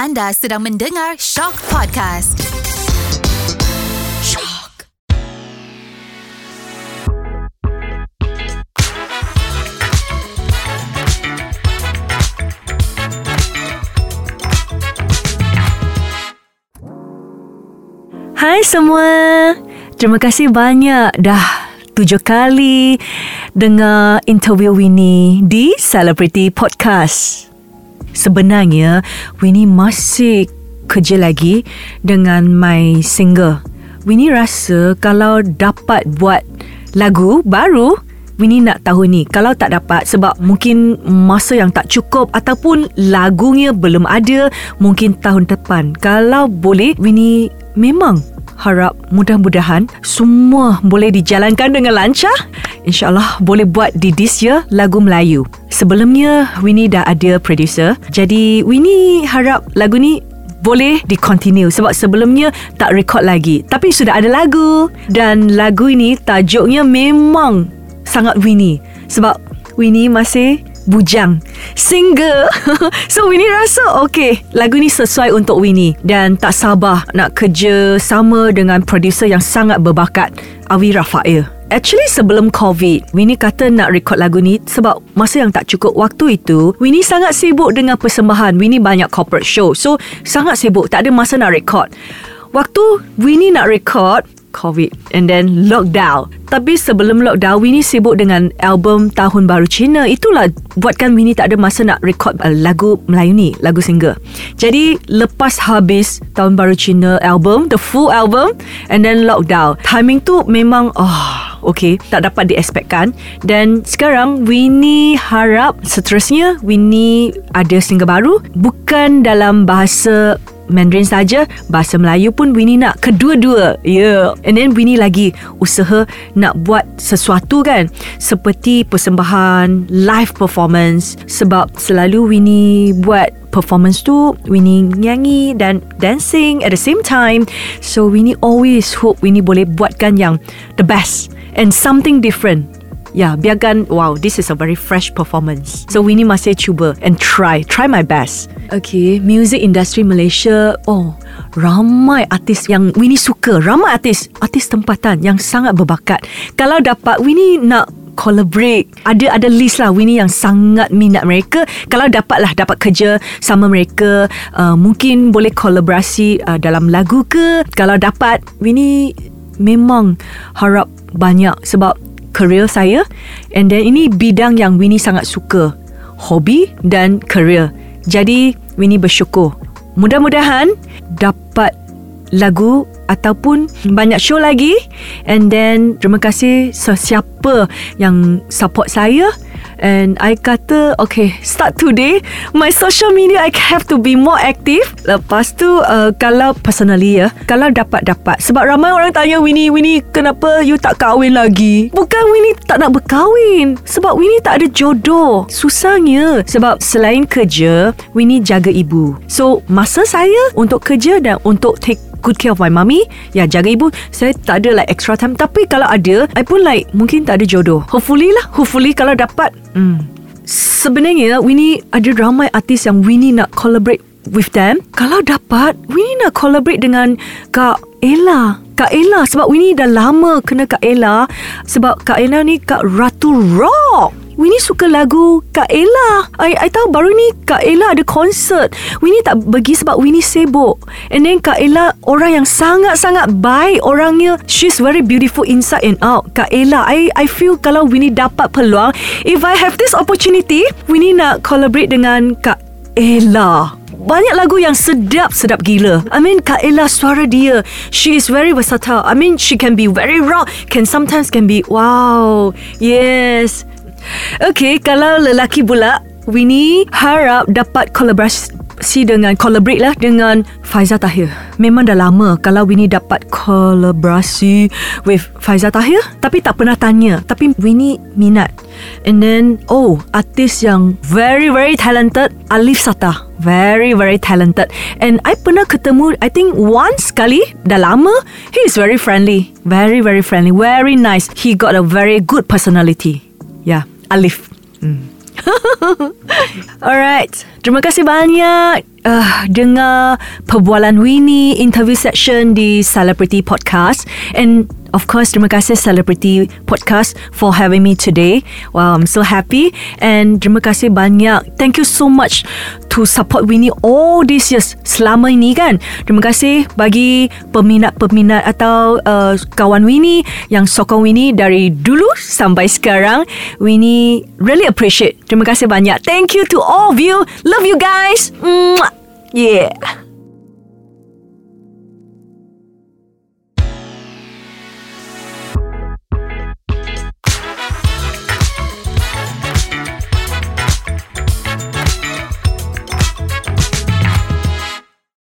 Anda sedang mendengar Shock Podcast. Shock. Hai semua. Terima kasih banyak dah tujuh kali dengar interview Winnie di Celebrity Podcast. Sebenarnya Winnie masih kerja lagi dengan my singer. Winnie rasa kalau dapat buat lagu baru Winnie nak tahu ni Kalau tak dapat Sebab mungkin Masa yang tak cukup Ataupun Lagunya belum ada Mungkin tahun depan Kalau boleh Winnie Memang Harap mudah-mudahan Semua boleh dijalankan dengan lancar. InsyaAllah boleh buat di this year Lagu Melayu. Sebelumnya Winnie dah ada producer. Jadi Winnie harap lagu ni boleh di continue sebab sebelumnya tak record lagi. Tapi sudah ada lagu. Dan lagu ini tajuknya memang sangat Winnie. Sebab Winnie masih bujang. Single. So Winnie rasa okay lagu ni sesuai untuk Winnie. Dan tak sabar nak kerja sama dengan producer yang sangat berbakat Awi Rafael. Actually sebelum COVID Winnie kata nak record lagu ni Sebab masa yang tak cukup Waktu itu Winnie sangat sibuk dengan persembahan. Winnie banyak corporate show. So sangat sibuk. Tak ada masa nak record. Waktu Winnie nak record COVID and then lockdown. Tapi sebelum lockdown, Winnie sibuk dengan album Tahun Baru Cina. Itulah buatkan Winnie tak ada masa nak record uh, lagu Melayu ni, lagu single. Jadi lepas habis Tahun Baru Cina album, the full album and then lockdown. Timing tu memang oh Okay, tak dapat diexpectkan Dan sekarang Winnie harap seterusnya Winnie ada single baru Bukan dalam bahasa Mandarin saja Bahasa Melayu pun Winnie nak Kedua-dua. Yeah And then Winnie lagi Usaha Nak buat sesuatu kan Seperti persembahan Live performance. Sebab selalu Winnie buat performance tu Winnie nyanyi dan dancing at the same time. So Winnie always hope Winnie boleh buatkan yang the best and something different Yeah, biarkan wow, this is a very fresh performance. So Winnie masih cuba and try, try my best. Okay, music industry Malaysia, oh, ramai artis yang Winnie suka, ramai artis, artis tempatan yang sangat berbakat. Kalau dapat Winnie nak collaborate. Ada ada list lah Winnie yang sangat minat mereka. Kalau dapatlah dapat kerja sama mereka. Uh, mungkin boleh kolaborasi uh, dalam lagu ke. Kalau dapat Winnie memang harap banyak. Sebab career saya. And then ini bidang yang Winnie sangat suka. Hobi dan career. Jadi Winnie bersyukur. Mudah-mudahan dapat lagu ataupun banyak show lagi. And then terima kasih sesiapa yang support saya and I kata okay start today. My social media I have to be more active. Lepas tu uh, kalau personally ya kalau dapat-dapat. Sebab ramai orang tanya Winnie Winnie kenapa you tak kahwin lagi? Bukan Winnie tak nak berkahwin. Sebab Winnie tak ada jodoh. Susahnya sebab selain kerja Winnie jaga ibu. So masa saya untuk kerja dan untuk take good care of my mommy Ya jaga ibu. Saya tak ada like extra time. Tapi kalau ada I pun like Mungkin tak ada jodoh. Hopefully lah. Hopefully kalau dapat hmm. Sebenarnya Winnie ada ramai artis yang Winnie nak collaborate with them. Kalau dapat Winnie nak collaborate dengan Kak Ella. Kak Ella Sebab Winnie dah lama kena Kak Ella. Sebab Kak Ella ni Kak Ratu Rock Winnie suka lagu Kak Ella. I, I tahu baru ni Kak Ella ada konsert. Winnie tak pergi sebab Winnie sibuk. And then Kak Ella orang yang sangat-sangat baik orangnya. She's very beautiful inside and out. Kak Ella, I I feel kalau Winnie dapat peluang, if I have this opportunity, Winnie nak collaborate dengan Kak Ella. Banyak lagu yang sedap-sedap gila. I mean, Kak Ella suara dia, she is very versatile. I mean, she can be very rock, can sometimes can be, wow, yes. Okay, kalau lelaki pula, Winnie harap dapat kolaborasi dengan collaborate lah dengan Faiza Tahir. Memang dah lama kalau Winnie dapat kolaborasi with Faiza Tahir, tapi tak pernah tanya. Tapi Winnie minat. And then, oh, artis yang very very talented, Alif Sata. Very very talented. And I pernah ketemu, I think once kali, dah lama. He is very friendly. Very very friendly. Very nice. He got a very good personality. Ya, yeah, Alif. Hmm. Alright, terima kasih banyak uh, dengar perbualan Winnie interview section di Celebrity Podcast and of course terima kasih Celebrity Podcast for having me today. Wow, I'm so happy and terima kasih banyak. Thank you so much to support Winnie all these years selama ini kan. Terima kasih bagi peminat-peminat atau uh, kawan Winnie yang sokong Winnie dari dulu sampai sekarang. Winnie really appreciate. Terima kasih banyak. Thank you to all of you. Love you guys. Yeah.